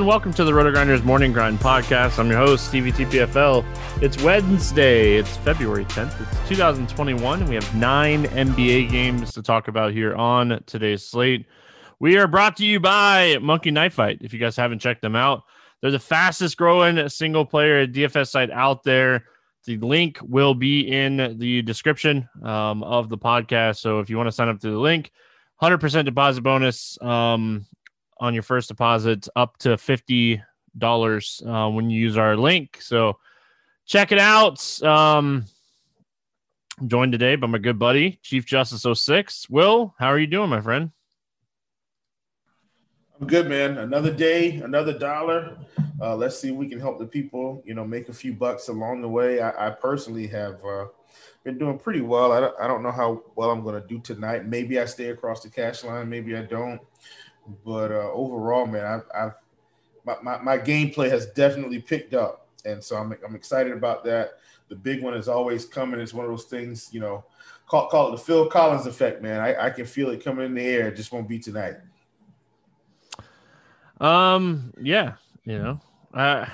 everyone. Welcome to the Roto Grinders Morning Grind Podcast. I'm your host, Stevie TPFL. It's Wednesday. It's February 10th. It's 2021. We have nine NBA games to talk about here on today's slate. We are brought to you by Monkey Knife Fight. If you guys haven't checked them out, they're the fastest growing single player DFS site out there. The link will be in the description um, of the podcast. So if you want to sign up to the link, 100% deposit bonus. Um, on your first deposit up to $50 uh, when you use our link. So check it out. Um, I'm joined today by my good buddy, Chief Justice 06. Will, how are you doing, my friend? I'm good, man. Another day, another dollar. Uh, let's see if we can help the people, you know, make a few bucks along the way. I, I personally have uh, been doing pretty well. I don't, I don't know how well I'm going to do tonight. Maybe I stay across the cash line. Maybe I don't. But uh, overall, man, I've, I've my, my, my gameplay has definitely picked up, and so I'm I'm excited about that. The big one is always coming. It's one of those things, you know, call call it the Phil Collins effect, man. I, I can feel it coming in the air. It just won't be tonight. Um, yeah, you know, I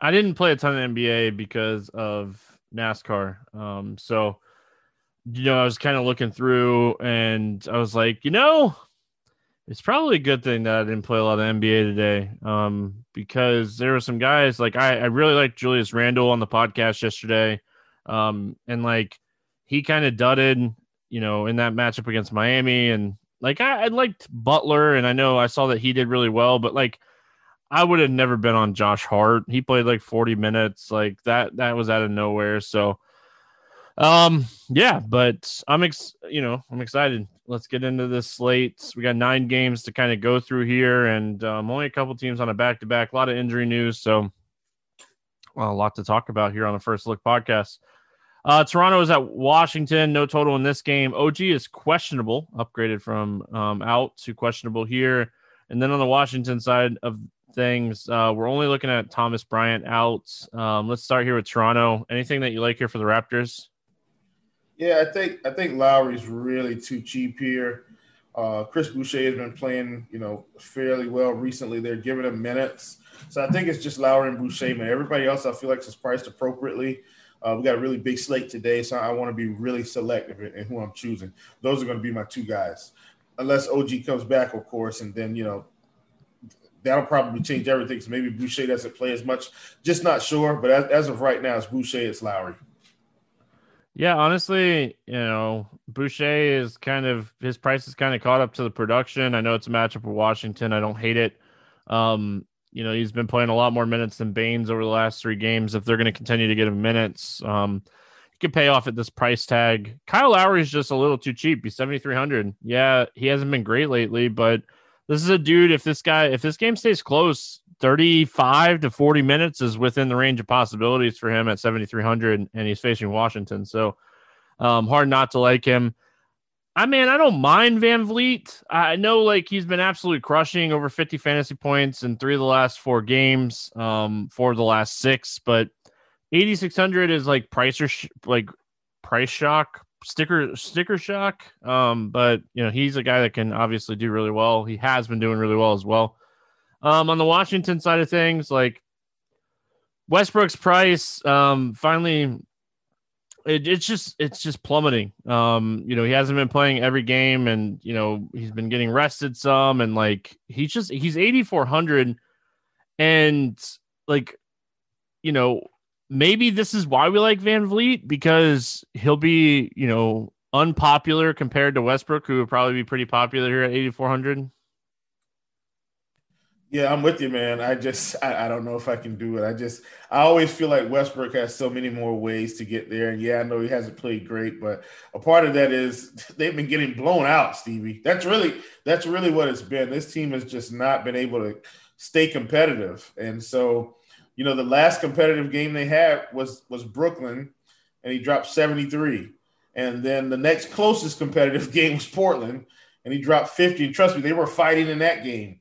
I didn't play a ton of NBA because of NASCAR. Um, so you know, I was kind of looking through, and I was like, you know it's probably a good thing that I didn't play a lot of NBA today, um, because there were some guys like I, I really liked Julius Randle on the podcast yesterday, um, and like he kind of dudded, you know, in that matchup against Miami, and like I, I liked Butler, and I know I saw that he did really well, but like I would have never been on Josh Hart. He played like 40 minutes, like that. That was out of nowhere. So, um, yeah, but I'm ex, you know, I'm excited let's get into this slate. We got nine games to kind of go through here, and um, only a couple teams on a back to back. A lot of injury news, so well, a lot to talk about here on the First Look podcast. Uh, Toronto is at Washington. No total in this game. OG is questionable, upgraded from um, out to questionable here. And then on the Washington side of things, uh, we're only looking at Thomas Bryant out. Um, let's start here with Toronto. Anything that you like here for the Raptors? Yeah, I think I think Lowry's really too cheap here. Uh, Chris Boucher has been playing, you know, fairly well recently. They're giving him minutes, so I think it's just Lowry and Boucher. Man, everybody else I feel like is priced appropriately. Uh, we got a really big slate today, so I want to be really selective in, who I'm choosing. Those are going to be my two guys, unless OG comes back, of course, and then you know that'll probably change everything. So maybe Boucher doesn't play as much. Just not sure, but as, as of right now, it's Boucher, it's Lowry. Yeah, honestly, you know, Boucher is kind of his price is kind of caught up to the production. I know it's a matchup with Washington. I don't hate it. Um, you know, he's been playing a lot more minutes than Baynes over the last three games. If they're going to continue to get him minutes, um, he could pay off at this price tag. Kyle Lowry is just a little too cheap. He's seventy three hundred. Yeah, he hasn't been great lately, but this is a dude. If this guy, if this game stays close, 35 to 40 minutes is within the range of possibilities for him at 7,300, and he's facing Washington. So um, hard not to like him. I mean, I don't mind VanVleet. I know like he's been absolutely crushing over 50 fantasy points in three of the last four games, um, four of the last six, but 8,600 is like price or sh- like price shock, sticker sticker shock. Um, but you know, he's a guy that can obviously do really well. He has been doing really well as well. Um, on the Washington side of things, like Westbrook's price, um, finally, it, it's just it's just plummeting. Um, you know, he hasn't been playing every game, and you know he's been getting rested some, and like he's just he's eighty four hundred, and like, you know, maybe this is why we like VanVleet because he'll be you know unpopular compared to Westbrook, who would probably be pretty popular here at eighty four hundred. Yeah, I'm with you, man. I just I, I, don't know if I can do it. I just I always feel like Westbrook has so many more ways to get there. And yeah, I know he hasn't played great, but a part of that is they've been getting blown out, Stevie. That's really that's really what it's been. This team has just not been able to stay competitive. And so, you know, the last competitive game they had was was Brooklyn, and he dropped 73. And then the next closest competitive game was Portland, and he dropped 50. And trust me, they were fighting in that game.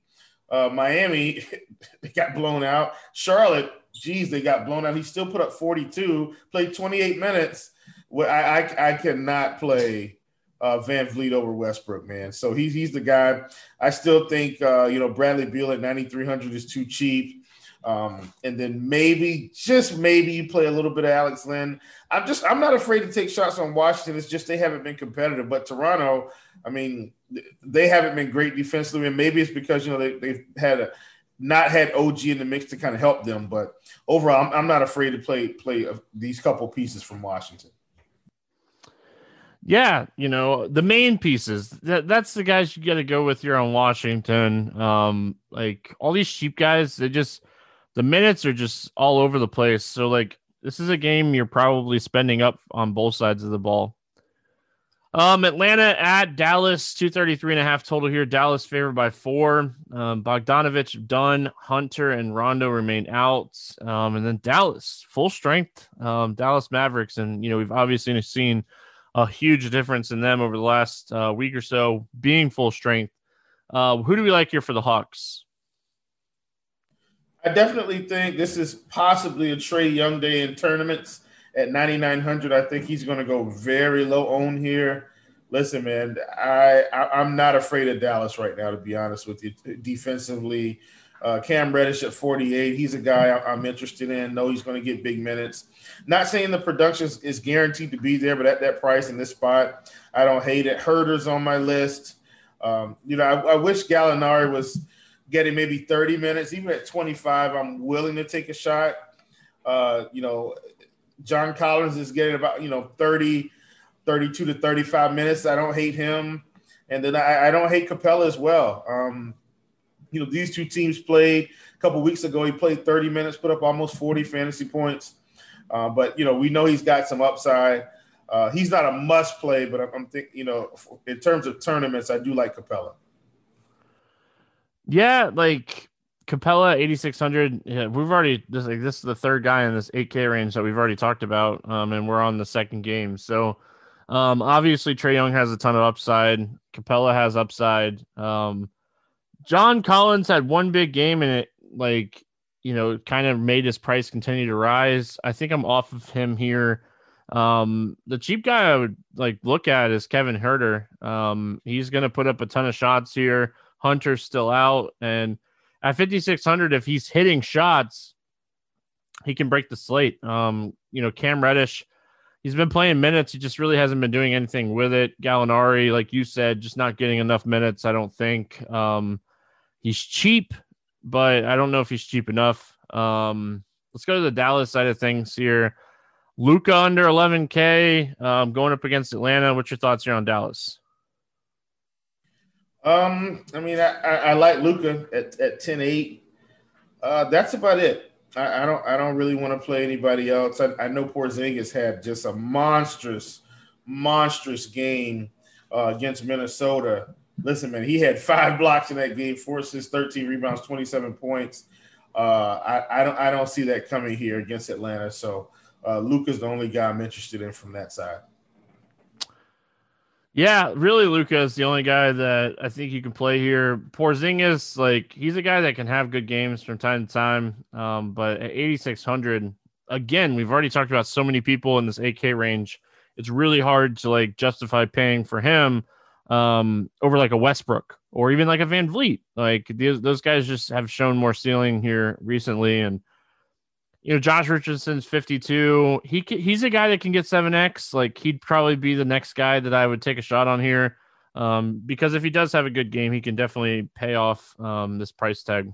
Uh, Miami, they got blown out. Charlotte, geez, they got blown out. He still put up 42, played 28 minutes. I, I, I cannot play uh, VanVleet over Westbrook, man. So he's he's the guy. I still think uh, you know Bradley Beal at 9,300 is too cheap. Um, and then maybe, just maybe, you play a little bit of Alex Len. I'm just I'm not afraid to take shots on Washington. It's just they haven't been competitive. But Toronto, I mean, they haven't been great defensively, and maybe it's because you know they, they've had a not had OG in the mix to kind of help them. But overall, I'm, I'm not afraid to play play these couple pieces from Washington. Yeah, you know, the main pieces. That that's the guys you got to go with here on Washington. Um like all these cheap guys, they just the minutes are just all over the place. So like this is a game you're probably spending up on both sides of the ball. Um, Atlanta at Dallas, 233 and a half total here. Dallas favored by four. Um, Bogdanovich Dunn, Hunter and Rondo remain out. Um, and then Dallas, full strength. Um, Dallas Mavericks. And, you know, we've obviously seen a huge difference in them over the last uh, week or so being full strength. Uh, who do we like here for the Hawks? I definitely think this is possibly a Trae Young day in tournaments at 9,900. I think he's going to go very low on here. Listen, man, I, I am not afraid of Dallas right now. To be honest with you, defensively, uh, Cam Reddish at 48. He's a guy I, am interested in. Know he's going to get big minutes. Not saying the production is, is guaranteed to be there, but at that price in this spot, I don't hate it. Huerter's on my list. Um, you know, I, I wish Gallinari was getting maybe 30 minutes, even at 25. I'm willing to take a shot. Uh, you know, John Collins is getting about, you know, 30, 32 to 35 minutes. I don't hate him. And then I, I don't hate Capela as well. Um, you know, these two teams played a couple weeks ago. He played 30 minutes, put up almost 40 fantasy points. Uh, but, you know, we know he's got some upside. Uh, he's not a must play, but I'm, I'm thinking, you know, in terms of tournaments, I do like Capela. Yeah, like Capela 8600. Yeah, we've already this like this is the third guy in this 8K range that we've already talked about, um, and we're on the second game. So, um, obviously Trae Young has a ton of upside. Capela has upside. Um, John Collins had one big game and it like you know kind of made his price continue to rise. I think I'm off of him here. Um, the cheap guy I would like look at is Kevin Huerter. Um, he's going to put up a ton of shots here. Hunter's still out, and at 5600 if he's hitting shots he can break the slate. Um you know cam reddish he's been playing minutes. He just really hasn't been doing anything with it. Gallinari like you said just not getting enough minutes i don't think. Um he's cheap but i don't know if he's cheap enough. Um let's go to the dallas side of things here. Luka under 11k um going up against atlanta. What's your thoughts here on dallas um, I mean, I, I, I like Luka at, at 10 8. Uh, that's about it. I, I, don't I don't really want to play anybody else. I, I know Porzingis had just a monstrous, monstrous game uh, against Minnesota. Listen, man, he had five blocks in that game, four assists, 13 rebounds, 27 points. Uh, I, I don't I don't see that coming here against Atlanta. So uh, Luka's the only guy I'm interested in from that side. Yeah, really, Luka is the only guy that I think you can play here. Porzingis, like he's a guy that can have good games from time to time. Um, but at 8600, again, we've already talked about so many people in this 8K range. It's really hard to like justify paying for him um, over like a Westbrook or even like a VanVleet. Like these, those guys just have shown more ceiling here recently, and you know, Josh Richardson's 52. He he's a guy that can get 7x. Like he'd probably be the next guy that I would take a shot on here. Um, because if he does have a good game, he can definitely pay off um, this price tag.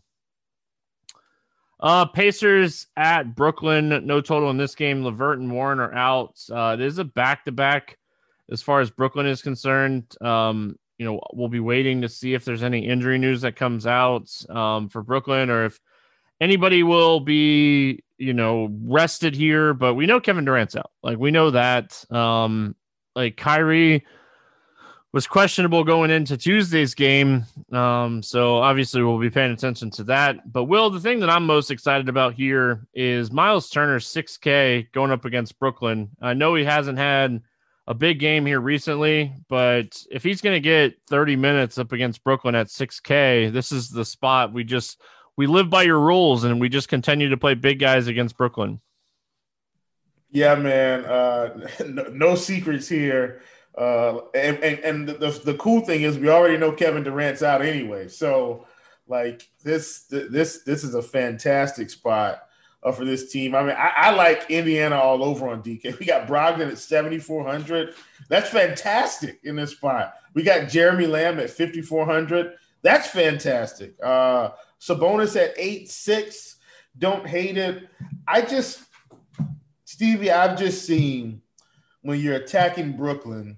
Uh, Pacers at Brooklyn, no total in this game. LeVert and Warren are out. Uh, it is a back to back as far as Brooklyn is concerned. Um, you know, we'll be waiting to see if there's any injury news that comes out um, for Brooklyn or if anybody will be you know, rested here, but we know Kevin Durant's out. Like we know that. Um, like Kyrie was questionable going into Tuesday's game. Um, so obviously we'll be paying attention to that. But Will, the thing that I'm most excited about here is Miles Turner 6K going up against Brooklyn. I know he hasn't had a big game here recently, but if he's going to get 30 minutes up against Brooklyn at 6K, this is the spot we just we live by your rules and we just continue to play big guys against Brooklyn. Yeah, man. Uh, no, no secrets here. Uh, and and, and the, the cool thing is we already know Kevin Durant's out anyway. So like this this this is a fantastic spot uh, for this team. I mean, I, I, like Indiana all over on DK. We got Brogdon at 7,400. That's fantastic in this spot. We got Jeremy Lamb at 5,400. That's fantastic. Uh, Sabonis at eight six. Don't hate it. I just, Stevie, I've just seen when you're attacking Brooklyn,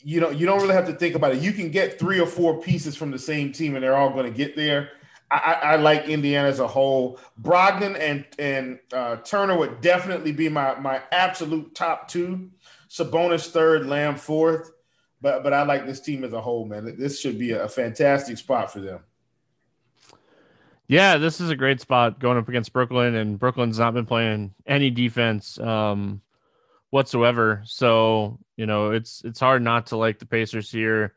you know, you don't really have to think about it. You can get three or four pieces from the same team, and they're all going to get there. I, I, like Indiana as a whole. Brogdon and and uh, Turner would definitely be my my absolute top two. Sabonis third, Lamb fourth. But but I like this team as a whole, man. This should be a fantastic spot for them. Yeah, this is a great spot going up against Brooklyn, and Brooklyn's not been playing any defense um, whatsoever. So you know it's it's hard not to like the Pacers here.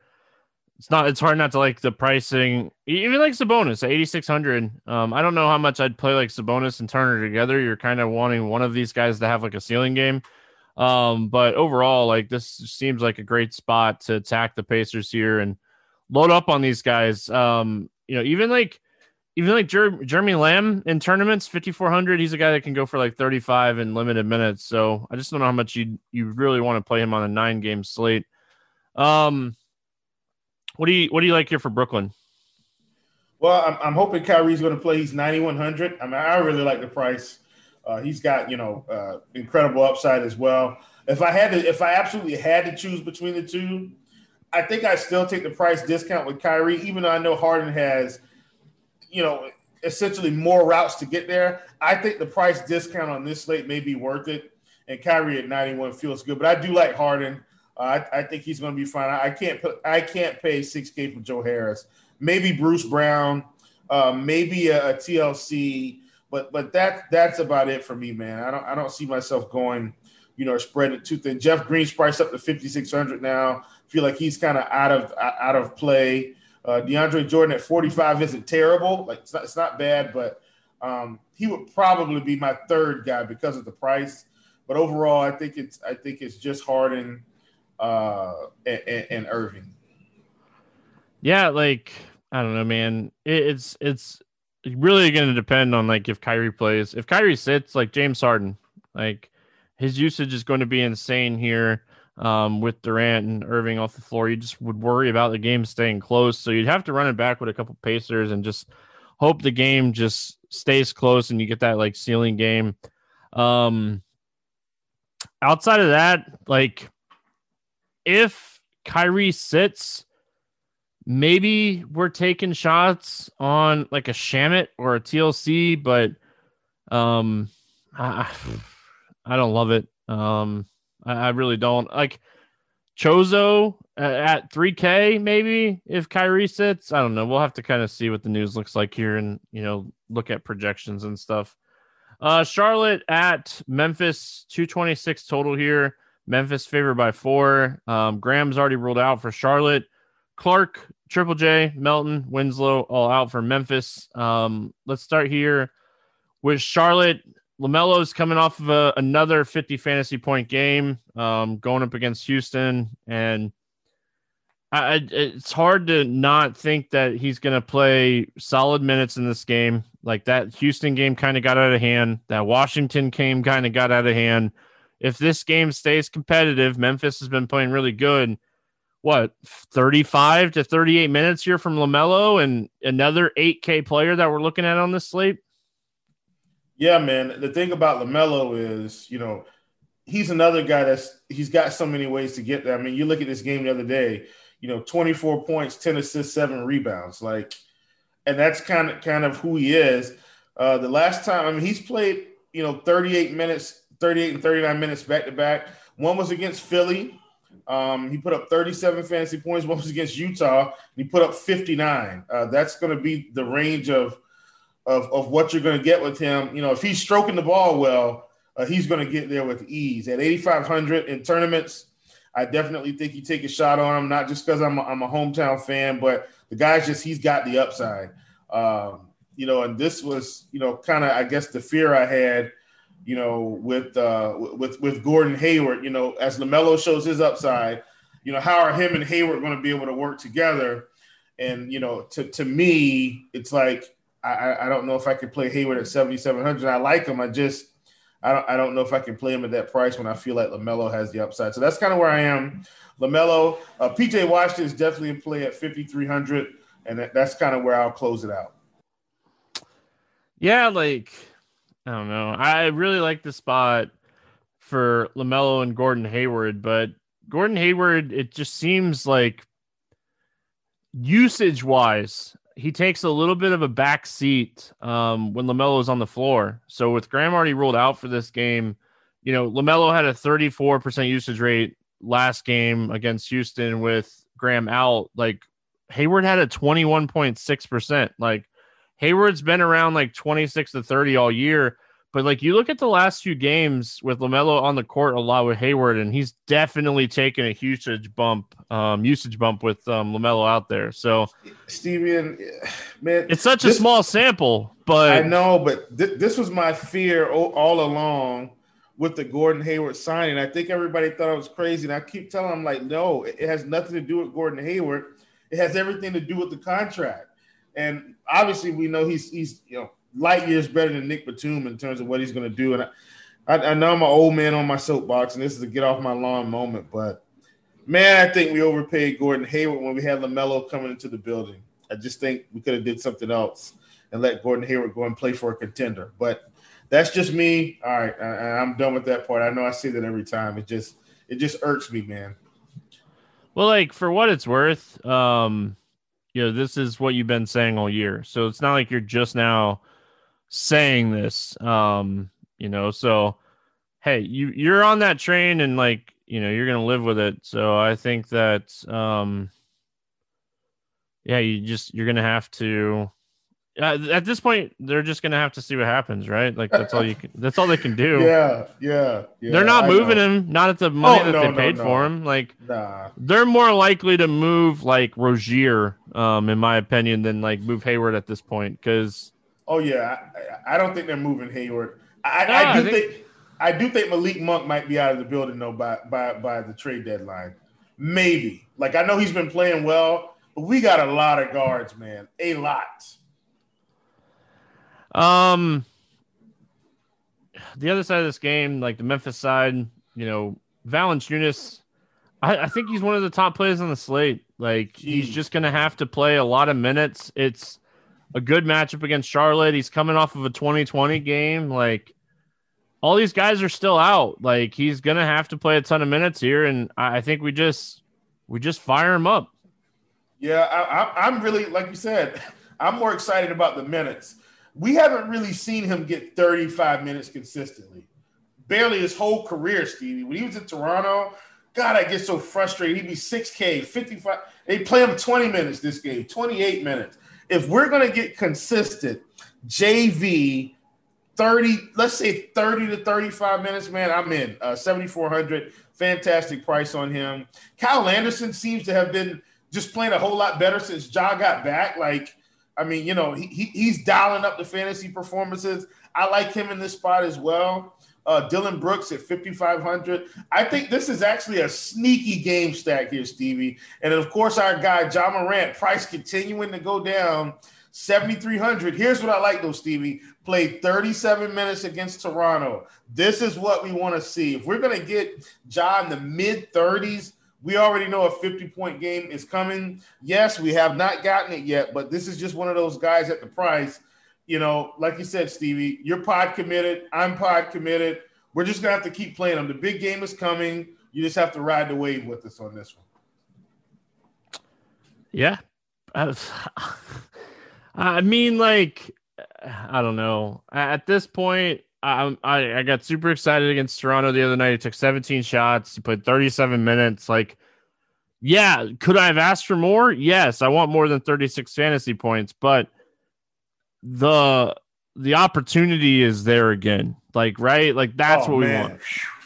It's not. It's hard not to like the pricing. Even like Sabonis eighty six hundred. Um, I don't know how much I'd play like Sabonis and Turner together. You're kind of wanting one of these guys to have like a ceiling game. Um, but overall, like this seems like a great spot to attack the Pacers here and load up on these guys. Um, you know, even like even like Jer- Jeremy Lamb in tournaments, 5400, he's a guy that can go for like 35 in limited minutes. So I just don't know how much you you really want to play him on a nine game slate. Um, what do you what do you like here for Brooklyn? Well, I'm, I'm hoping Kyrie's going to play. He's 9100. I mean, I really like the price. Uh, he's got you know uh, incredible upside as well. If I had to, if I absolutely had to choose between the two, I think I still take the price discount with Kyrie, even though I know Harden has, you know, essentially more routes to get there. I think the price discount on this slate may be worth it, and Kyrie at 91 feels good. But I do like Harden. Uh, I, I, think he's going to be fine. I can't put I can't pay 6K for Joe Harris. Maybe Bruce Brown, uh, maybe a, a TLC but but that that's about it for me, man. I don't I don't see myself going, you know, spread it too thin. Jeff Green's priced up to fifty six hundred now. Feel like he's kind of out of out of play. Uh, DeAndre Jordan at forty five isn't terrible. Like it's not, it's not bad, but um, he would probably be my third guy because of the price. But overall, I think it's I think it's just Harden uh, and, and, and Irving. Yeah, like I don't know, man. It, it's it's really going to depend on like if Kyrie plays. If Kyrie sits, like James Harden, like his usage is going to be insane here. Um, with Durant and Irving off the floor, you just would worry about the game staying close. So you'd have to run it back with a couple pacers and just hope the game just stays close and you get that like ceiling game. Um, outside of that, like if Kyrie sits, maybe we're taking shots on like a Shamet or a TLC, but um, I, I don't love it. Um, I, I really don't like Chiozza at 3K. Maybe if Kyrie sits, I don't know. We'll have to kind of see what the news looks like here, and you know, look at projections and stuff. Uh, Charlotte at Memphis, 226 total here. Memphis favored by four. Um, Graham's already ruled out for Charlotte. Clark, Triple J, Melton, Winslow, all out for Memphis. Um, let's start here with Charlotte. LaMelo's coming off of a, another 50 fantasy point game, um, going up against Houston, and I, it's hard to not think that he's going to play solid minutes in this game. Like that Houston game kind of got out of hand. That Washington game kind of got out of hand. If this game stays competitive, Memphis has been playing really good what 35 to 38 minutes here from LaMelo and another 8K player that we're looking at on this slate? Yeah, man. The thing about LaMelo is, you know, he's another guy that's he's got so many ways to get there. I mean, you look at this game the other day, you know, 24 points, 10 assists, 7 rebounds. Like and that's kind of kind of who he is. Uh the last time, I mean, he's played, you know, 38 minutes, 38 and 39 minutes back to back. One was against Philly um, he put up 37 fantasy points. One was against Utah. he put up 59. Uh, that's going to be the range of, of, of what you're going to get with him. You know, if he's stroking the ball well, uh, he's going to get there with ease. At 8,500 in tournaments, I definitely think you take a shot on him, not just because I'm, I'm a hometown fan, but the guy's just, he's got the upside. Um, you know, and this was, you know, kind of, I guess, the fear I had you know, with uh, with with Gordon Hayward, you know, as Lamelo shows his upside, you know, how are him and Hayward going to be able to work together? And you know, to to me, it's like I, I don't know if I could play Hayward at seventy seven hundred. I like him. I just I don't I don't know if I can play him at that price when I feel like Lamelo has the upside. So that's kind of where I am. Lamelo, uh, PJ Washington is definitely a play at fifty three hundred, and that, that's kind of where I'll close it out. Yeah, like I don't know. I really like the spot for Lamelo and Gordon Hayward, but Gordon Hayward, it just seems like usage wise, he takes a little bit of a back seat um, when LaMelo is on the floor. So with Graham already ruled out for this game, you know, LaMelo had a 34% usage rate last game against Houston with Graham out. Like Hayward had a 21.6%. Like Hayward's been around like 26 to 30 all year. But like you look at the last few games with Lamelo on the court a lot with Hayward, and he's definitely taken a usage bump, um, usage bump with um, Lamelo out there. So, Steven, man, it's such this, a small sample, but I know, but th- this was my fear all along with the Gordon Hayward signing. I think everybody thought I was crazy, and I keep telling them like, no, it has nothing to do with Gordon Hayward. It has everything to do with the contract. And obviously, we know he's he's you know light years better than Nick Batum in terms of what he's going to do. And I, I, I, know I'm an old man on my soapbox, and this is a get off my lawn moment, but man, I think we overpaid Gordon Hayward when we had Lamelo coming into the building. I just think we could have did something else and let Gordon Hayward go and play for a contender. But that's just me. All right, I, I'm done with that part. I know I say that every time. It just it just irks me, man. Well, like for what it's worth, um, you know, this is what you've been saying all year. So it's not like you're just now saying this. Um, you know, so hey, you you're on that train and like, you know, you're gonna live with it. So I think that um yeah, you just you're gonna have to uh, at this point they're just gonna have to see what happens right like that's all you can that's all they can do yeah yeah, yeah they're not I moving know. him not at the money oh, that no, they paid no, no. for him like nah. they're more likely to move like rozier um in my opinion than like move hayward at this point because Oh yeah, I, I, don't think they're moving Hayward. I, I do think, I do think Malik Monk might be out of the building though by by by the trade deadline. Maybe. Like I know he's been playing well, but we got a lot of guards, man. A lot. Um the other side of this game, like the Memphis side, you know, Valanciunas, I, I think he's one of the top players on the slate. Like Jeez. he's just gonna have to play a lot of minutes. It's a good matchup against Charlotte. He's coming off of a 2020 game. Like all these guys are still out. Like he's gonna have to play a ton of minutes here, and I think we just we just fire him up. Yeah, I, I'm really like you said. I'm more excited about the minutes. We haven't really seen him get 35 minutes consistently. Barely his whole career, Stevie. When he was in Toronto, God, I get so frustrated. He'd be 6K, 55. They play him 20 minutes this game, 28 minutes if we're going to get consistent JV 30, let's say 30 to 35 minutes, man, I'm in. Uh, 7,400, fantastic price on him. Kyle Anderson seems to have been just playing a whole lot better since Ja got back. Like, I mean, you know, he, he he's dialing up the fantasy performances. I like him in this spot as well uh, Dillon Brooks at 5,500. I think this is actually a sneaky game stack here, Stevie. And of course, our guy, Ja Morant, price continuing to go down 7,300. Here's what I like, though, Stevie. Played 37 minutes against Toronto. This is what we want to see. If we're going to get John the mid 30s, we already know a 50 point game is coming. Yes, we have not gotten it yet, but this is just one of those guys at the price you know, like you said, Stevie, you're pod committed. I'm pod committed. We're just gonna have to keep playing them. The big game is coming. You just have to ride the wave with us on this one. Yeah, I mean, like, I don't know. At this point, I, I I got super excited against Toronto the other night. He took 17 shots. He played 37 minutes. Like, yeah, could I have asked for more? Yes, I want more than 36 fantasy points, but the the opportunity is there again. Like, right? Like that's oh, what man. we want.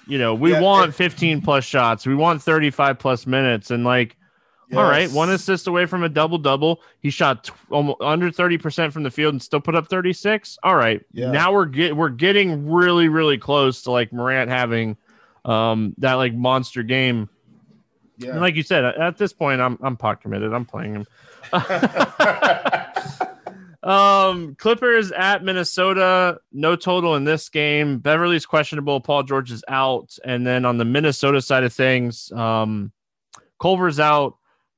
You know, we yeah, want 15 plus shots. We want 35 plus minutes. And like Yes. All right, one assist away from a double double. He shot t- almost under thirty percent from the field and still put up thirty six. All right, yeah. now we're get we're getting really really close to like Morant having um that like monster game. Yeah, and like you said, at this point, I'm I'm pot committed. I'm playing him. um, Clippers at Minnesota, no total in this game. Beverley's questionable. Paul George is out, and then on the Minnesota side of things, um, Culver's out.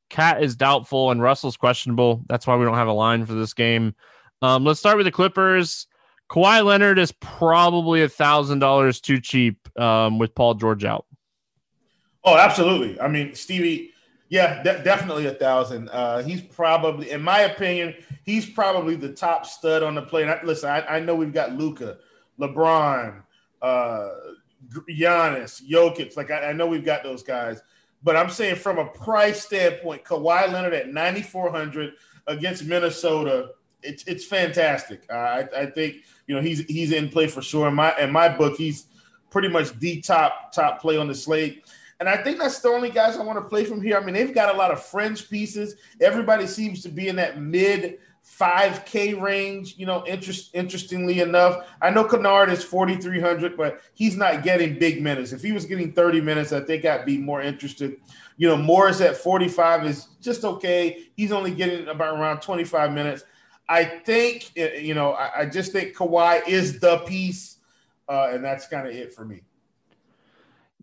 KAT is doubtful and Russell's questionable. That's why we don't have a line for this game. Um, let's start with the Clippers. Kawhi Leonard is probably a thousand dollars too cheap um, with Paul George out. Oh, absolutely. I mean, Stevie, yeah, de- definitely a thousand. Uh, he's probably, in my opinion, he's probably the top stud on the plane. listen, I, I know we've got Luka, LeBron, uh, Giannis, Jokic. Like I, I know we've got those guys. But I'm saying from a price standpoint, Kawhi Leonard at 9,400 against Minnesota, it's it's fantastic. Uh, I, I think you know he's he's in play for sure. In my in my book, he's pretty much the top top play on the slate. And I think that's the only guys I want to play from here. I mean, they've got a lot of fringe pieces. Everybody seems to be in that mid 5K range, you know, interest, interestingly enough. I know Kennard is 4,300, but he's not getting big minutes. If he was getting 30 minutes, I think I'd be more interested. You know, Morris at 45 is just okay. He's only getting about around 25 minutes. I think, eh, you know, I, I just think Kawhi is the piece, uh, and that's kind of it for me.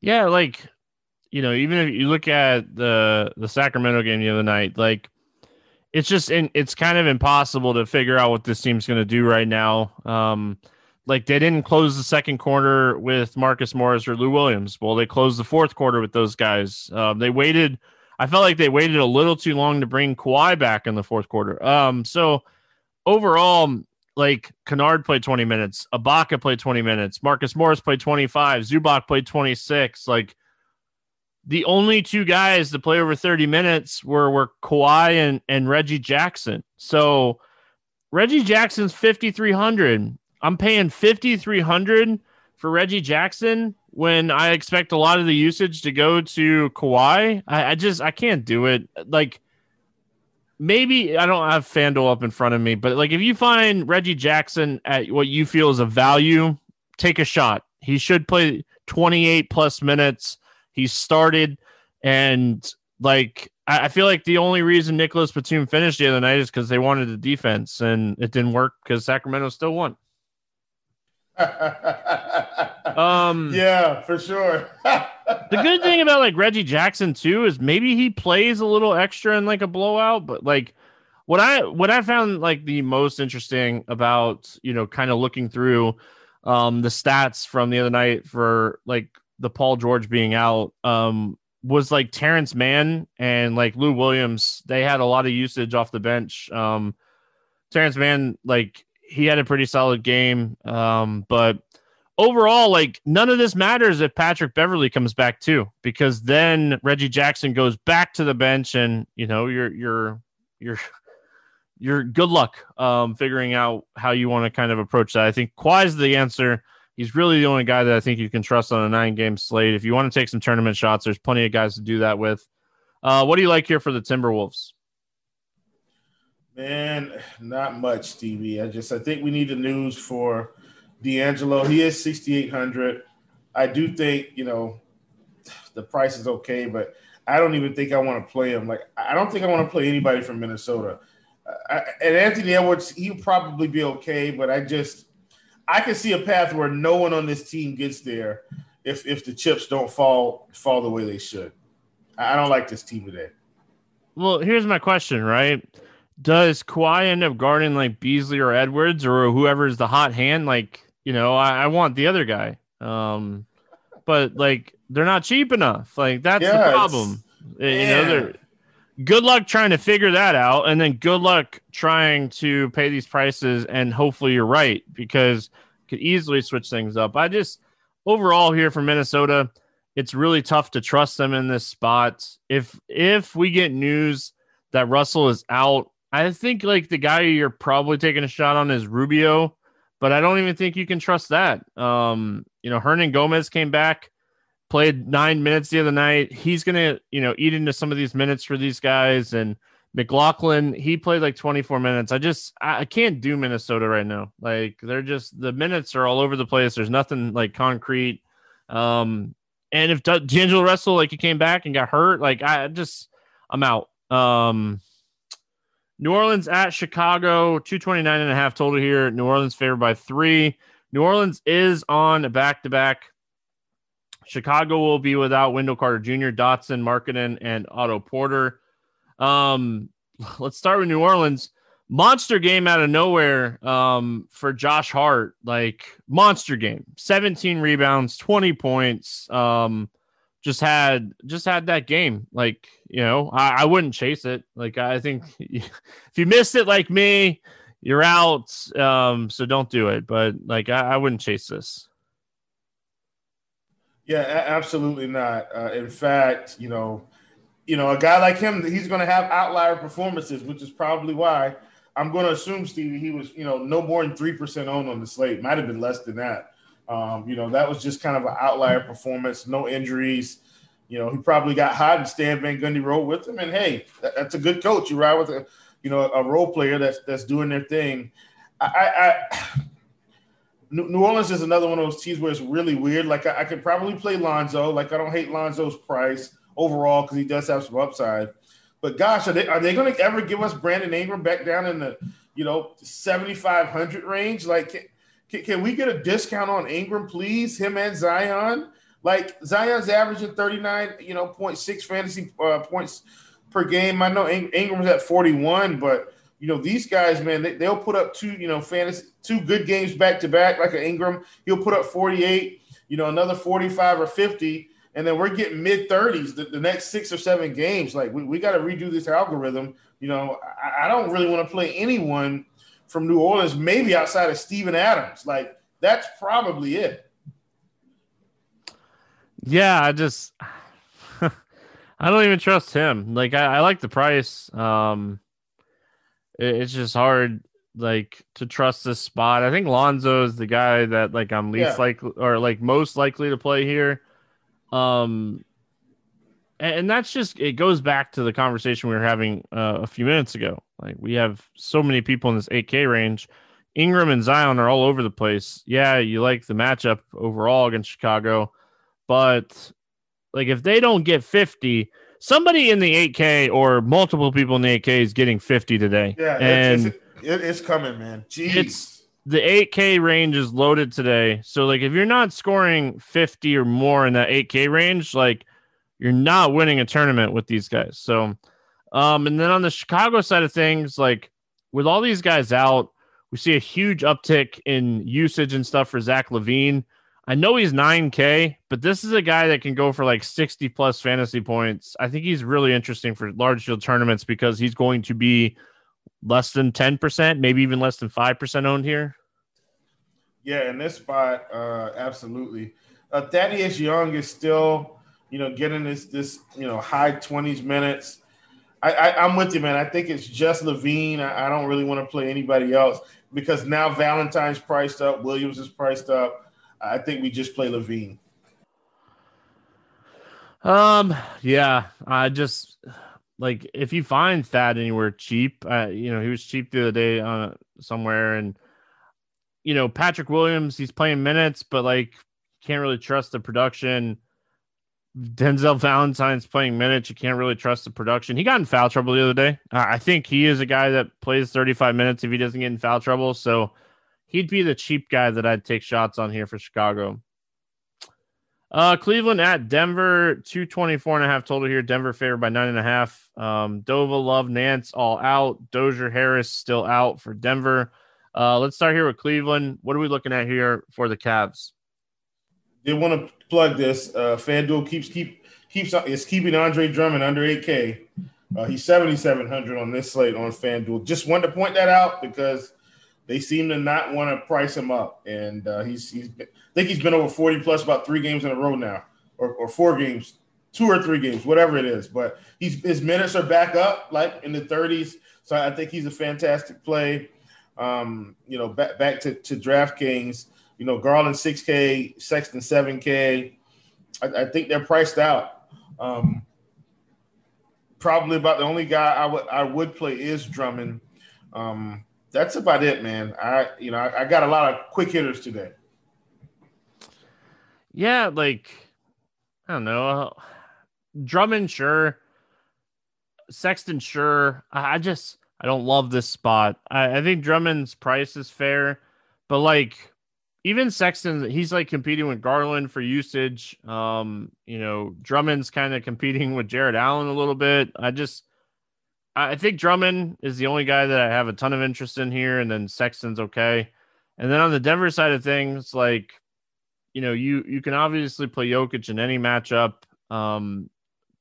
Yeah, like, you know, even if you look at the the Sacramento game the other night, like it's just it's kind of impossible to figure out what this team's going to do right now. Um, like they didn't close the second quarter with Marcus Morris or Lou Williams. Well, they closed the fourth quarter with those guys. Um, they waited. I felt like they waited a little too long to bring Kawhi back in the fourth quarter. Um, so overall, like Kennard played 20 minutes, Ibaka played 20 minutes, Marcus Morris played 25, Zubac played 26. Like the only two guys to play over 30 minutes were were Kawhi and, and Reggie Jackson. So Reggie Jackson's 5300. I'm paying 5300 for Reggie Jackson when I expect a lot of the usage to go to Kawhi. I, I just I can't do it. Like maybe I don't have FanDuel up in front of me, but like if you find Reggie Jackson at what you feel is a value, take a shot. He should play 28 plus minutes he started, and like I, I feel like the only reason Nicholas Batum finished the other night is because they wanted the defense, and it didn't work because Sacramento still won. um yeah for sure the good thing about like reggie jackson too is maybe he plays a little extra in like a blowout but like what i what i found like the most interesting about you know kind of looking through um the stats from the other night for like the Paul George being out um, was like Terance Mann and like Lou Williams. They had a lot of usage off the bench. Um, Terance Mann, like he had a pretty solid game, um, but overall, like none of this matters if Patrick Beverley comes back too, because then Reggie Jackson goes back to the bench, and you know you're you're you're you're good luck um, figuring out how you want to kind of approach that. I think Kawhi's the answer. He's really the only guy that I think you can trust on a nine game slate. If you want to take some tournament shots, there's plenty of guys to do that with. Uh, what do you like here for the Timberwolves? Man, not much, Stevie. I just I think we need the news for D'Angelo. He is 6,800. I do think you know the price is okay, but I don't even think I want to play him. Like I don't think I want to play anybody from Minnesota. I, and Anthony Edwards, he'll probably be okay, but I just I can see a path where no one on this team gets there if if the chips don't fall fall the way they should. I don't like this team today. Well, here's my question, right? Does Kawhi end up guarding like Beasley or Edwards or whoever's the hot hand? Like, you know, I, I want the other guy. Um, but like they're not cheap enough. Like that's yeah, the problem. You know, they're good luck trying to figure that out and then good luck trying to pay these prices and hopefully you're right because could easily switch things up. I just overall here for minnesota it's really tough to trust them in this spot. If if we get news that russell is out i think like the guy you're probably taking a shot on is rubio but i don't even think you can trust that. Um you know hernangomez came back played nine minutes the other night. He's gonna, you know, eat into some of these minutes for these guys. And McLaughlin, he played like 24 minutes. I just I can't do Minnesota right now. Like they're just the minutes are all over the place. There's nothing like concrete. Um, and if D'Angelo Russell like he came back and got hurt, like I just I'm out. Um, New Orleans at Chicago, 229 and a half total here. New Orleans favored by three. New Orleans is on back to back. Chicago will be without Wendell Carter Jr., Dotson, Markkanen, and Otto Porter. Um, let's start with New Orleans. Monster game out of nowhere um, for Josh Hart. Like monster game, 17 rebounds, 20 points. Um, just had just had that game. Like you know, I, I wouldn't chase it. Like I think if you missed it, like me, you're out. Um, so don't do it. But like I, I wouldn't chase this. Yeah, absolutely not. Uh, in fact, you know, you know, a guy like him, he's going to have outlier performances, which is probably why I'm going to assume, Stevie, he was, you know, no more than three percent owned on the slate. Might have been less than that. Um, you know, that was just kind of an outlier performance, no injuries. You know, he probably got hot and Stan Van Gundy rode with him. And hey, that, that's a good coach. You ride with a, you know, a role player that's that's doing their thing. I, I New Orleans is another one of those teams where it's really weird. Like I, I could probably play Lonzo. Like I don't hate Lonzo's price overall because he does have some upside. But gosh, are they are they going to ever give us Brandon Ingram back down in the you know seventy five hundred range? Like, can, can, we get a discount on Ingram, please? Him and Zion. Like Zion's averaging thirty nine, you know, point six fantasy uh, points per game. I know Ingram's at forty one, but you know these guys, man, they, they'll put up two, you know, fantasy two good games back to back, like an Ingram. He'll put up forty eight, you know, another forty five or fifty and then we're getting mid 30s the, the, next six or seven games. Like we, we got to redo this algorithm. You know, I, I don't really want to play anyone from New Orleans, maybe outside of Steven Adams. Like that's probably it. Yeah, I just I don't even trust him. Like I, I like the price. Um it's just hard like to trust this spot. I think Lonzo is the guy that like I'm least yeah. likely or like most likely to play here. Um, and that's just it goes back to the conversation we were having uh, a few minutes ago. Like we have so many people in this 8K range. Ingram and Zion are all over the place. Yeah, you like the matchup overall against Chicago, but like if they don't get 50, somebody in the 8K or multiple people in the 8K is getting 50 today. Yeah, and it's, it's, it's coming, man. Jeez. It's the 8K range is loaded today. So like if you're not scoring 50 or more in that 8K range, like you're not winning a tournament with these guys. So um and then on the Chicago side of things, like with all these guys out, we see a huge uptick in usage and stuff for Zach LaVine. I know he's 9K, but this is a guy that can go for like 60 plus fantasy points. I think he's really interesting for large field tournaments because he's going to be less than 10%, maybe even less than 5% owned here? Yeah, in this spot, uh, absolutely. Uh, Thaddeus Young is still, you know, getting this, this you know, high 20s minutes. I, am with you, man. I think it's just LaVine. I, I don't really want to play anybody else because now Valentine's priced up, Williams is priced up. I think we just play LaVine. Um, yeah, I just like if you find Thad anywhere cheap, uh, you know, he was cheap the other day on uh, somewhere, and you know, Patrick Williams, he's playing minutes, but like can't really trust the production. Denzel Valentine's playing minutes. You can't really trust the production. He got in foul trouble the other day. I think he is a guy that plays 35 minutes if he doesn't get in foul trouble. So he'd be the cheap guy that I'd take shots on here for Chicago. Uh, Cleveland at Denver, 224 and a half total here. Denver favored by nine and a half. Um, Dova, Love, Nance all out. Dozier, Harris still out for Denver. Uh, let's start here with Cleveland. What are we looking at here for the Cavs? They want to plug this. Uh, FanDuel keeps keep keeps is keeping Andre Drummond under 8K. Uh, he's 7,700 on this slate on FanDuel. Just wanted to point that out because they seem to not want to price him up, and uh, he's he's been, I think he's been over forty plus about three games in a row now, or, or four games, two or three games, whatever it is. But he's his minutes are back up like in the thirties, so I think he's a fantastic play. Um, you know, back back to to DraftKings, you know, Garland six K, Sexton seven K. I, I think they're priced out. Um, probably about the only guy I would I would play is Drummond. Um, that's about it, man. I you know I, I, got a lot of quick hitters today. Yeah, like I don't know, Drummond sure, Sexton sure. I, I just I don't love this spot. I, I think Drummond's price is fair, but like even Sexton, he's like competing with Garland for usage. Um, you know, Drummond's kind of competing with Jarrett Allen a little bit. I just, I think Drummond is the only guy that I have a ton of interest in here, and then Sexton's okay. And then on the Denver side of things, like, you know, you you can obviously play Jokic in any matchup, um,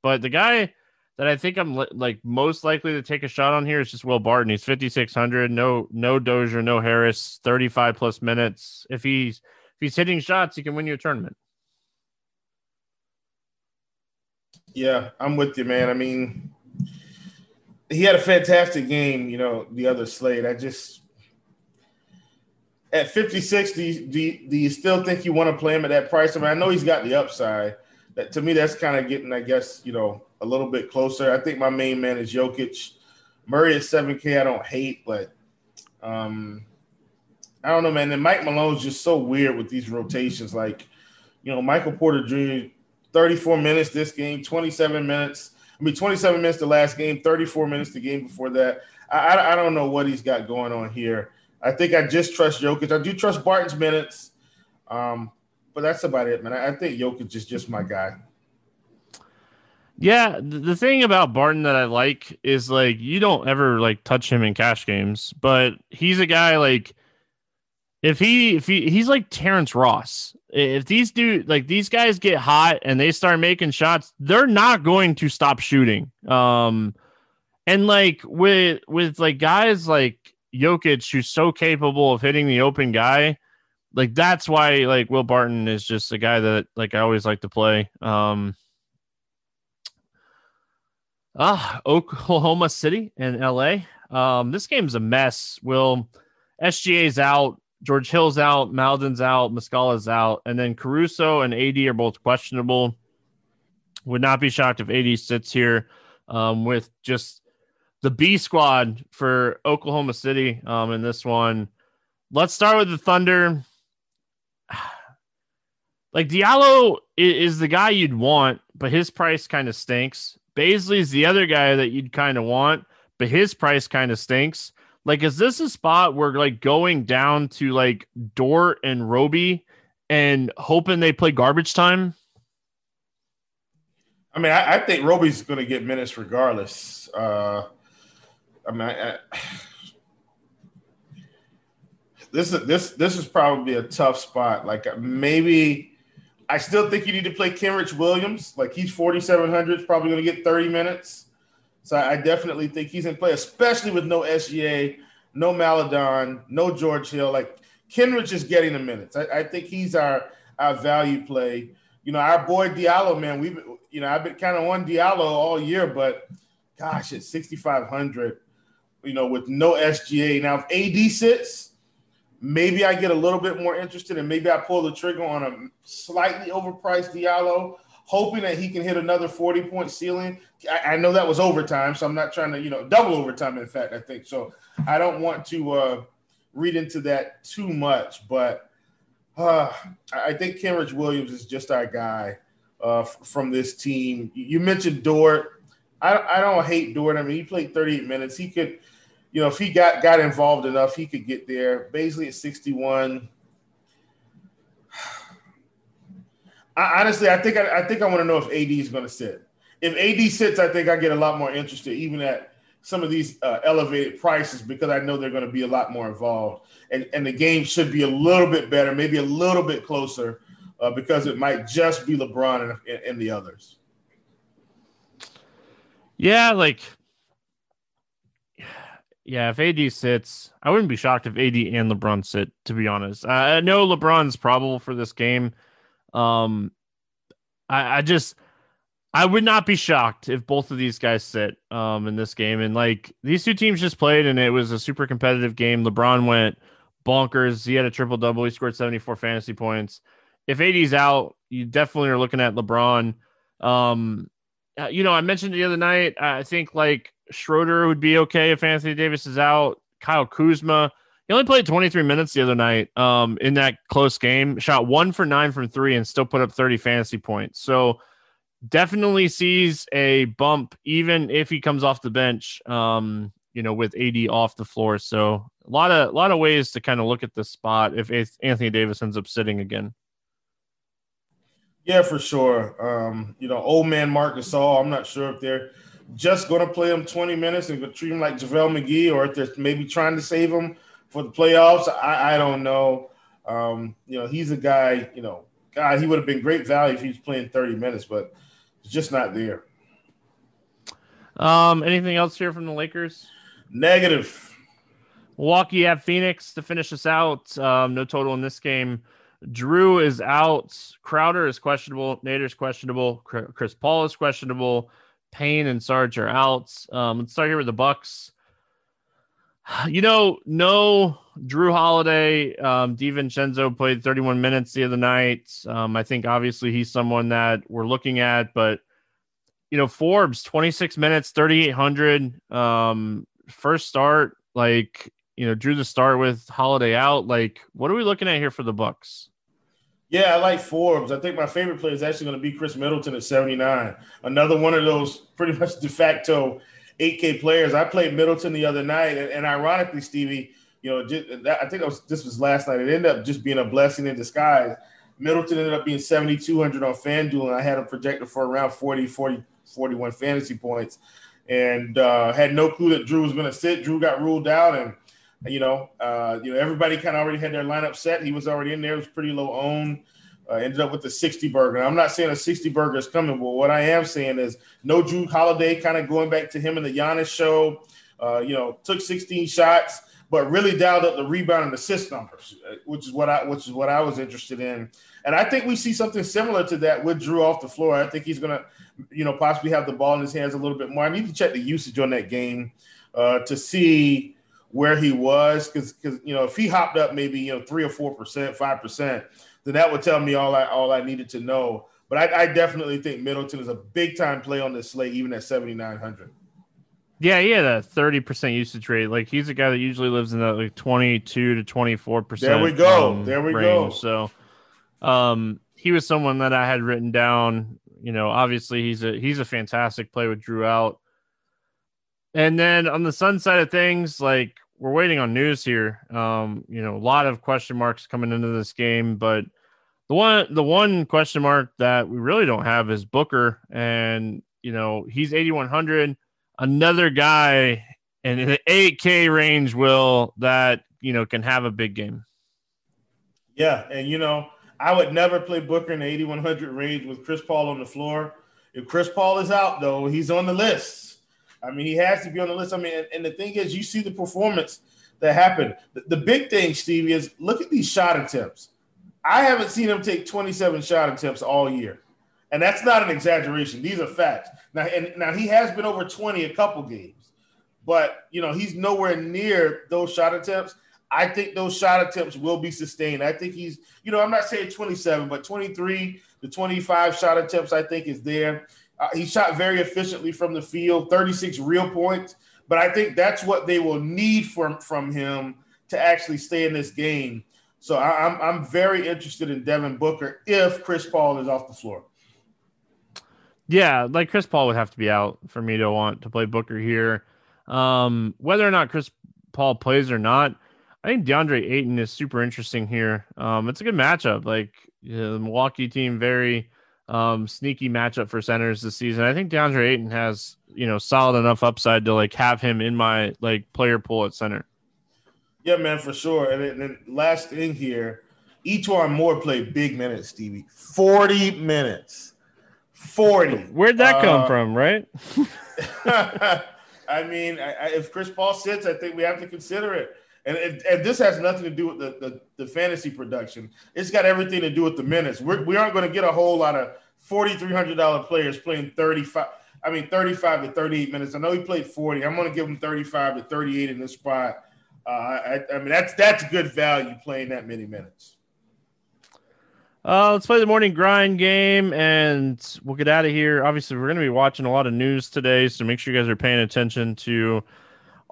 but the guy that I think I'm li- like most likely to take a shot on here is just Will Barton. He's 5600, no no Dozier, no Harris, 35 plus minutes. If he's if he's hitting shots, he can win you a tournament. Yeah, I'm with you, man. I mean, he had a fantastic game, you know, the other slate. I just at 56, do you, do you, do you still think you want to play him at that price? I mean, I know he's got the upside. That to me, that's kind of getting, I guess, you know, a little bit closer. I think my main man is Jokic. Murray at 7K, I don't hate, but um, I don't know, man. And Mike Malone's just so weird with these rotations. Like, you know, Michael Porter Jr., 34 minutes this game, 27 minutes. I mean, 27 minutes the last game, 34 minutes the game before that. I, I, I don't know what he's got going on here. I think I just trust Jokic. I do trust Barton's minutes, um, but that's about it, man. I, I think Jokic is just my guy. Yeah, the thing about Barton that I like is like you don't ever like touch him in cash games, but he's a guy like if he if he he's like Terrence Ross. If these dude like these guys get hot and they start making shots, they're not going to stop shooting. Um and like with with like guys like Jokic who's so capable of hitting the open guy, like that's why like Will Barton is just a guy that like I always like to play. Um Ah, Oklahoma City and LA. Um, this game's a mess. Will SGA's out, George Hill's out, Maledon's out, Muscala's out, and then Caruso and AD are both questionable. Would not be shocked if AD sits here um, with just the B squad for Oklahoma City um, in this one. Let's start with the Thunder. Like Diallo is the guy you'd want, but his price kind of stinks. Bazley's the other guy that you'd kind of want, but his price kind of stinks. Like, is this a spot where like going down to like Dort and Roby and hoping they play garbage time? I mean, I, I think Roby's going to get minutes regardless. Uh, I mean, I, I, this is this this is probably a tough spot. Like maybe I still think you need to play Kenrich Williams. Like he's 4,700, probably going to get 30 minutes. So I definitely think he's in play, especially with no SGA, no Maledon, no George Hill. Like Kenrich is getting the minutes. I, I, think he's our our value play. You know, our boy Diallo, man. We've you know I've been kind of on Diallo all year, but gosh, it's 6,500, you know, with no SGA. Now if AD sits Maybe I get a little bit more interested and maybe I pull the trigger on a slightly overpriced Diallo, hoping that he can hit another 40 point ceiling. I, I, know that was overtime, so I'm not trying to, you know, double overtime, in fact, I think. So I don't want to uh, read into that too much, but uh, I think Kenrich Williams is just our guy uh, from this team. You mentioned Dort. I, I don't hate Dort. I mean, he played 38 minutes. He could – you know, if he got got involved enough, he could get there. Basically, at 61. I, honestly, I think I, I think I want to know if AD is going to sit. If AD sits, I think I get a lot more interested, even at some of these uh, elevated prices, because I know they're going to be a lot more involved, and and the game should be a little bit better, maybe a little bit closer, uh, because it might just be LeBron and, and the others. Yeah, like yeah, if AD sits, I wouldn't be shocked if AD and LeBron sit. To be honest, I, know LeBron's probable for this game. Um, I, I just I would not be shocked if both of these guys sit um in this game. And like these two teams just played, and it was a super competitive game. LeBron went bonkers. He had a triple double. He scored seventy four fantasy points. if AD's out, you definitely are looking at LeBron. Um, uh, you know, I mentioned the other night, I think like Schroeder would be okay if Anthony Davis is out. Kyle Kuzma, he only played 23 minutes the other night um, in that close game, shot one for nine from three and still put up 30 fantasy points. So definitely sees a bump, even if he comes off the bench, um, you know, with AD off the floor. So a lot of, a lot of ways to kind of look at the spot if Anthony Davis ends up sitting again. Yeah, for sure. Um, you know, old man Marc Gasol, I'm not sure if they're just going to play him 20 minutes and treat him like JaVale McGee or if they're maybe trying to save him for the playoffs. I, I don't know. Um, you know, he's a guy, you know, God, he would have been great value if he was playing 30 minutes, but it's just not there. Um, anything else here from the Lakers? Negative. Milwaukee at Phoenix to finish us out. Um, no total in this game. Jrue is out. Crowder is questionable. Nader's questionable. Chris Paul is questionable. Payne and Sarge are out. Um, let's start here with the Bucks. You know, no Jrue Holiday. Um, DiVincenzo played 31 minutes the other night. Um, I think obviously he's someone that we're looking at, but you know, Forbes 26 minutes, 3,800. Um, first start, like you know, drew the start with Holiday out. Like, what are we looking at here for the Bucks? Yeah, I like Forbes. I think my favorite player is actually going to be Khris Middleton at 79. Another one of those pretty much de facto 8K players. I played Middleton the other night, and, and ironically, Stevie, you know, just, I think was, this was last night. It ended up just being a blessing in disguise. Middleton ended up being 7,200 on FanDuel, and I had him projected for around 40, 40, 41 fantasy points, and uh, had no clue that Jrue was going to sit. Jrue got ruled out, and you know, uh, you know, everybody kind of already had their lineup set. He was already in there. It was pretty low owned. Uh, ended up with the 60 burger. I'm not saying a 60 burger is coming, but what I am saying is no Jrue Holiday kind of going back to him in the Giannis show. Uh, you know, took 16 shots, but really dialed up the rebound and assist numbers, uh, which is what I which is what I was interested in. And I think we see something similar to that with Jrue off the floor. I think he's gonna, you know, possibly have the ball in his hands a little bit more. I need to check the usage on that game uh, to see where he was because because you know if he hopped up maybe you know three or four percent, five percent, then that would tell me all I all I needed to know. But I, I definitely think Middleton is a big time play on this slate, even at seventy nine hundred. Yeah, he had a thirty percent usage rate. Like he's a guy that usually lives in that like twenty two to twenty four percent. There we go. Um, there we range. go. So, um, he was someone that I had written down. You know, obviously he's a he's a fantastic play with Jrue out. And then on the Sun side of things, like we're waiting on news here. Um, you know, a lot of question marks coming into this game, but the one the one question mark that we really don't have is Booker, and you know he's eighty one hundred. Another guy in the eight K range, will that you know can have a big game. Yeah, and you know I would never play Booker in the eighty one hundred range with Chris Paul on the floor. If Chris Paul is out, though, he's on the list. I mean, he has to be on the list. I mean, and, and the thing is, you see the performance that happened. The, the, big thing, Stevie, is look at these shot attempts. I haven't seen him take 27 shot attempts all year. And that's not an exaggeration. These are facts. Now, and now he has been over 20 a couple games, but you know, he's nowhere near those shot attempts. I think those shot attempts will be sustained. I think he's, you know, I'm not saying 27, but 23 to 25 shot attempts, I think is there. Uh, he shot very efficiently from the field, 36 real points. But I think that's what they will need from from him to actually stay in this game. So I, am I'm, I'm very interested in Devin Booker if Chris Paul is off the floor. Yeah, like Chris Paul would have to be out for me to want to play Booker here. Um, whether or not Chris Paul plays or not, I think DeAndre Ayton is super interesting here. Um, it's a good matchup. Like you know, the Milwaukee team, very um, sneaky matchup for centers this season. I think DeAndre Ayton has you know solid enough upside to like have him in my like player pool at center. Yeah, man, for sure. And then last thing here, E'Twaun Moore played big minutes, Stevie. Forty minutes. Forty. Where'd that uh, come from, right? I mean, I, I, if Chris Paul sits, I think we have to consider it. And, and, and this has nothing to do with the, the, the, fantasy production. It's got everything to do with the minutes. We're, we aren't going to get a whole lot of $4,300 players playing 35. I mean, 35 to 38 minutes. I know he played 40. I'm going to give him 35 to 38 in this spot. Uh, I, I mean, that's that's good value playing that many minutes. Uh, let's play the morning grind game and we'll get out of here. Obviously, we're going to be watching a lot of news today, so make sure you guys are paying attention to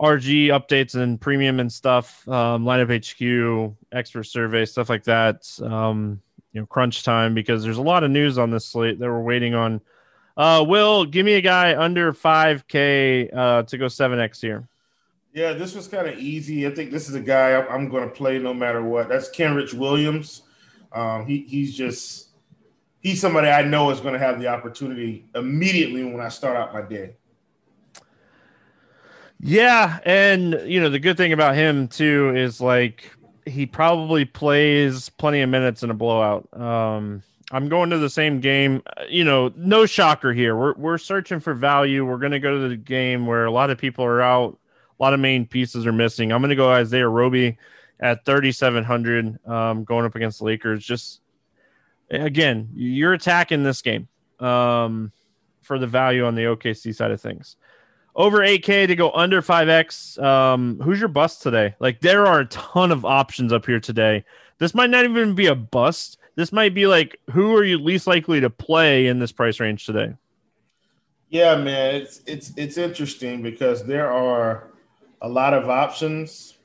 RG updates and premium and stuff, um, lineup HQ, expert survey, stuff like that. Um, you know, crunch time because there's a lot of news on this slate that we're waiting on. Uh, Will, give me a guy under 5K uh, to go 7X here. Yeah, this was kind of easy. I think this is a guy I'm going to play no matter what. That's Kenrich Williams. Um, he he's just he's somebody I know is going to have the opportunity immediately when I start out my day. Yeah, and you know the good thing about him too is like he probably plays plenty of minutes in a blowout. Um, I'm going to the same game. You know, no shocker here. We're we're searching for value. We're going to go to the game where a lot of people are out. A lot of main pieces are missing. I'm going to go Isaiah Roby at 3,700 um, going up against the Lakers. Just again, you're attacking this game um, for the value on the OKC side of things. Over 8K to go under 5X. Um, who's your bust today? Like, there are a ton of options up here today. This might not even be a bust. This might be like, who are you least likely to play in this price range today? Yeah, man, it's it's it's interesting because there are a lot of options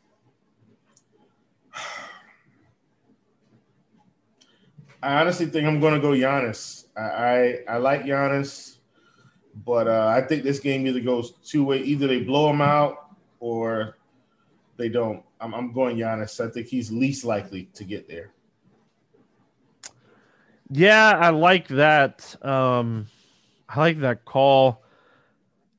I honestly think I'm going to go Giannis. I, I, I like Giannis, but uh, I think this game either goes two way. Either they blow him out or they don't. I'm, I'm going Giannis. I think he's least likely to get there. Yeah, I like that. Um, I like that call.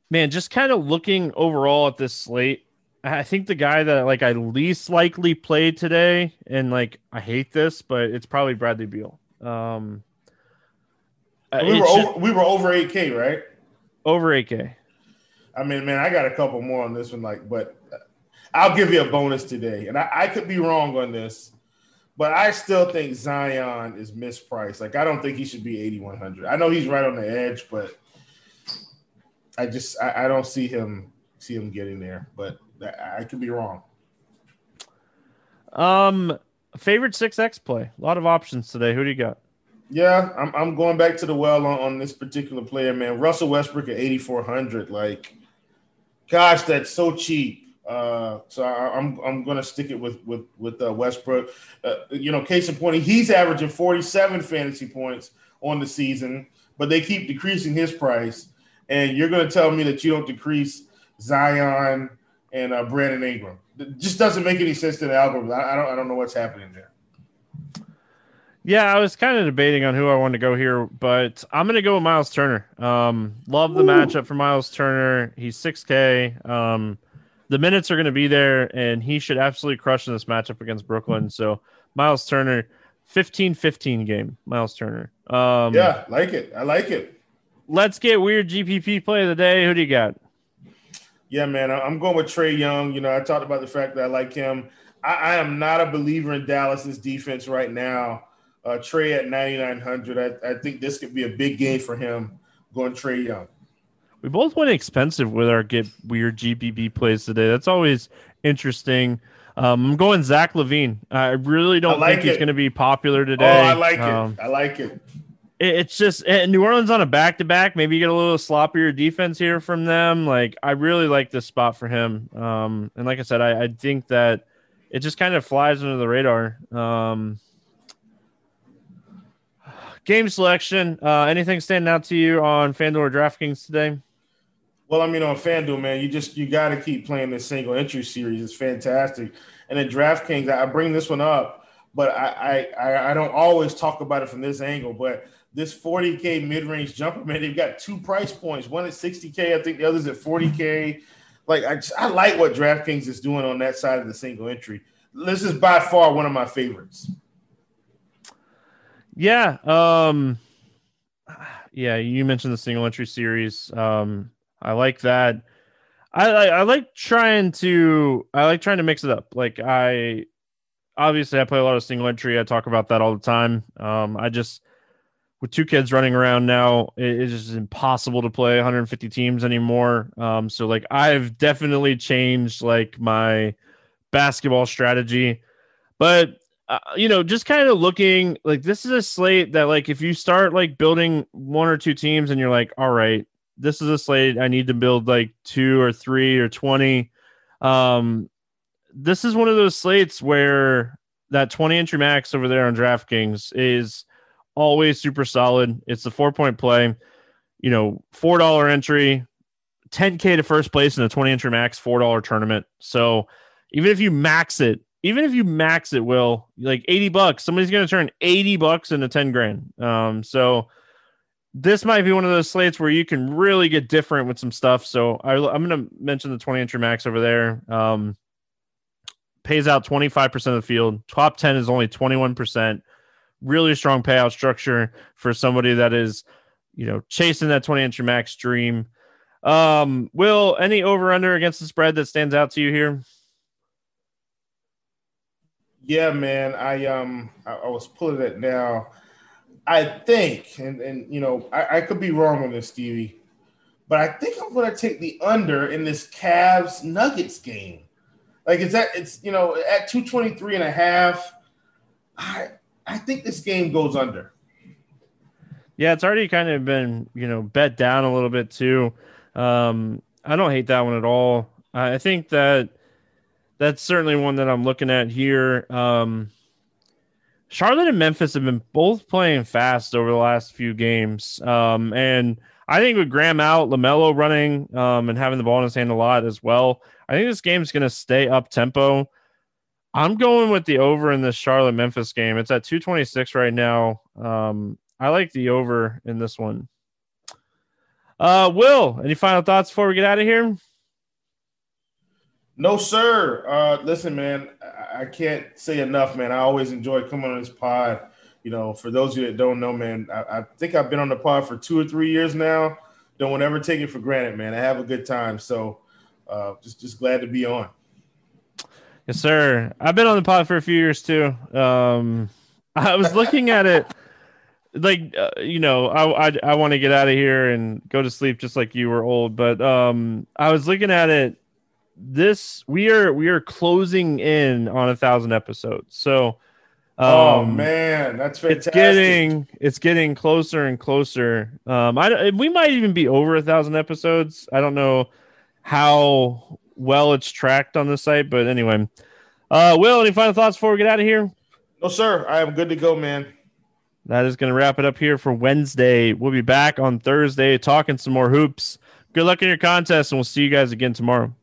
Man, just kind of looking overall at this slate, I think the guy that like I least likely played today, and like I hate this, but it's probably Bradley Beal. Um, we were over, we were over eight K, right? Over eight K. I mean, man, I got a couple more on this one, like, but I'll give you a bonus today, and I, I could be wrong on this, but I still think Zion is mispriced. Like, I don't think he should be eighty one hundred. I know he's right on the edge, but I just I, I don't see him see him getting there, but I could be wrong. Um, favorite six X play. A lot of options today. Who do you got? Yeah, I'm I'm going back to the well on, on this particular player, man. Russell Westbrook at 8400. Like, gosh, that's so cheap. Uh, so I, am I'm, I'm going to stick it with with with uh, Westbrook. Uh, you know, case in point, he's averaging 47 fantasy points on the season, but they keep decreasing his price. And you're going to tell me that you don't decrease Zion and uh, Brandon Ingram. It just doesn't make any sense to the algorithm. I, I don't I don't know what's happening there. Yeah, I was kind of debating on who I wanted to go here, but I'm going to go with Miles Turner. Um, love the Ooh. matchup for Miles Turner. He's 6K. Um, the minutes are going to be there, and he should absolutely crush in this matchup against Brooklyn. So, Miles Turner, 15 15 game. Miles Turner. Um, yeah, like it. I like it. Let's get weird GPP play of the day. Who do you got? Yeah, man, I'm going with Trae Young. You know, I talked about the fact that I like him. I, I am not a believer in Dallas's defense right now. Uh, Trae at 9,900. I, I think this could be a big game for him going Trae Young. We both went expensive with our get weird GPP plays today. That's always interesting. Um, I'm going Zach LaVine. I really don't I like think it. he's going to be popular today. Oh, I like um, it. I like it it's just eh, New Orleans on a back to back. Maybe you get a little sloppier defense here from them. Like I really like this spot for him. Um, and like I said, I, I think that it just kind of flies under the radar. Um, game selection. Uh, anything standing out to you on FanDuel or DraftKings today? Well, I mean, on FanDuel, man, you just you got to keep playing this single entry series. It's fantastic. And then DraftKings, I bring this one up, but I I I don't always talk about it from this angle, but this 40k mid-range jumper, man, they've got two price points. One at 60k, I think the other's at 40k. Like I, just, I like what DraftKings is doing on that side of the single entry. This is by far one of my favorites. Yeah, um, yeah. You mentioned the single entry series. Um, I like that. I, I, I like trying to I like trying to mix it up. Like I obviously I play a lot of single entry. I talk about that all the time. Um, I just with two kids running around now, it's just impossible to play 150 teams anymore. Um, so like I've definitely changed like my basketball strategy, but uh, you know, just kind of looking like this is a slate that, like, if you start like building one or two teams and you're like, all right, this is a slate I need to build like two or three or 20. Um, this is one of those slates where that 20 entry max over there on DraftKings is always super solid. It's a four point play, you know, $4 entry, 10K to first place in a 20 entry max, $4 tournament. So even if you max it, even if you max it, will like 80 bucks, somebody's going to turn 80 bucks into 10 grand. Um, so this might be one of those slates where you can really get different with some stuff. So I, am going to mention the 20 entry max over there. Um, pays out 25% of the field. Top 10 is only 21%. Really strong payout structure for somebody that is, you know, chasing that 20 entry max dream. Um, Will, any over under against the spread that stands out to you here? Yeah, man. I um I, I was pulling it now. I think, and and you know, I, I could be wrong on this, Stevie, but I think I'm gonna take the under in this Cavs Nuggets game. Like it's at it's you know at 223 and a half. I I think this game goes under. Yeah, it's already kind of been, you know, bet down a little bit too. Um, I don't hate that one at all. I think that that's certainly one that I'm looking at here. Um, Charlotte and Memphis have been both playing fast over the last few games. Um, and I think with Graham out, LaMelo running um, and having the ball in his hand a lot as well, I think this game's going to stay up tempo. I'm going with the over in this Charlotte Memphis game. It's at 226 right now. Um, I like the over in this one. Uh, Will, any final thoughts before we get out of here? No, sir. Uh, listen, man, I, can't say enough, man. I always enjoy coming on this pod. You know, for those of you that don't know, man, I, I think I've been on the pod for two or three years now. Don't ever take it for granted, man. I have a good time. So uh, just just glad to be on. Yes, sir. I've been on the pod for a few years too. Um, I was looking at it like uh, you know i i, I want to get out of here and go to sleep just like you were old but um i was looking at it this we are we are closing in on a thousand episodes. So oh, um, oh man that's fantastic. it's getting it's getting closer and closer. Um i we might even be over a thousand episodes. I don't know how well it's tracked on the site but anyway. Uh will any final thoughts before we get out of here? No sir. I am good to go man. That is going to wrap it up here for Wednesday. We'll be back on Thursday talking some more hoops. Good luck in your contest, and we'll see you guys again tomorrow.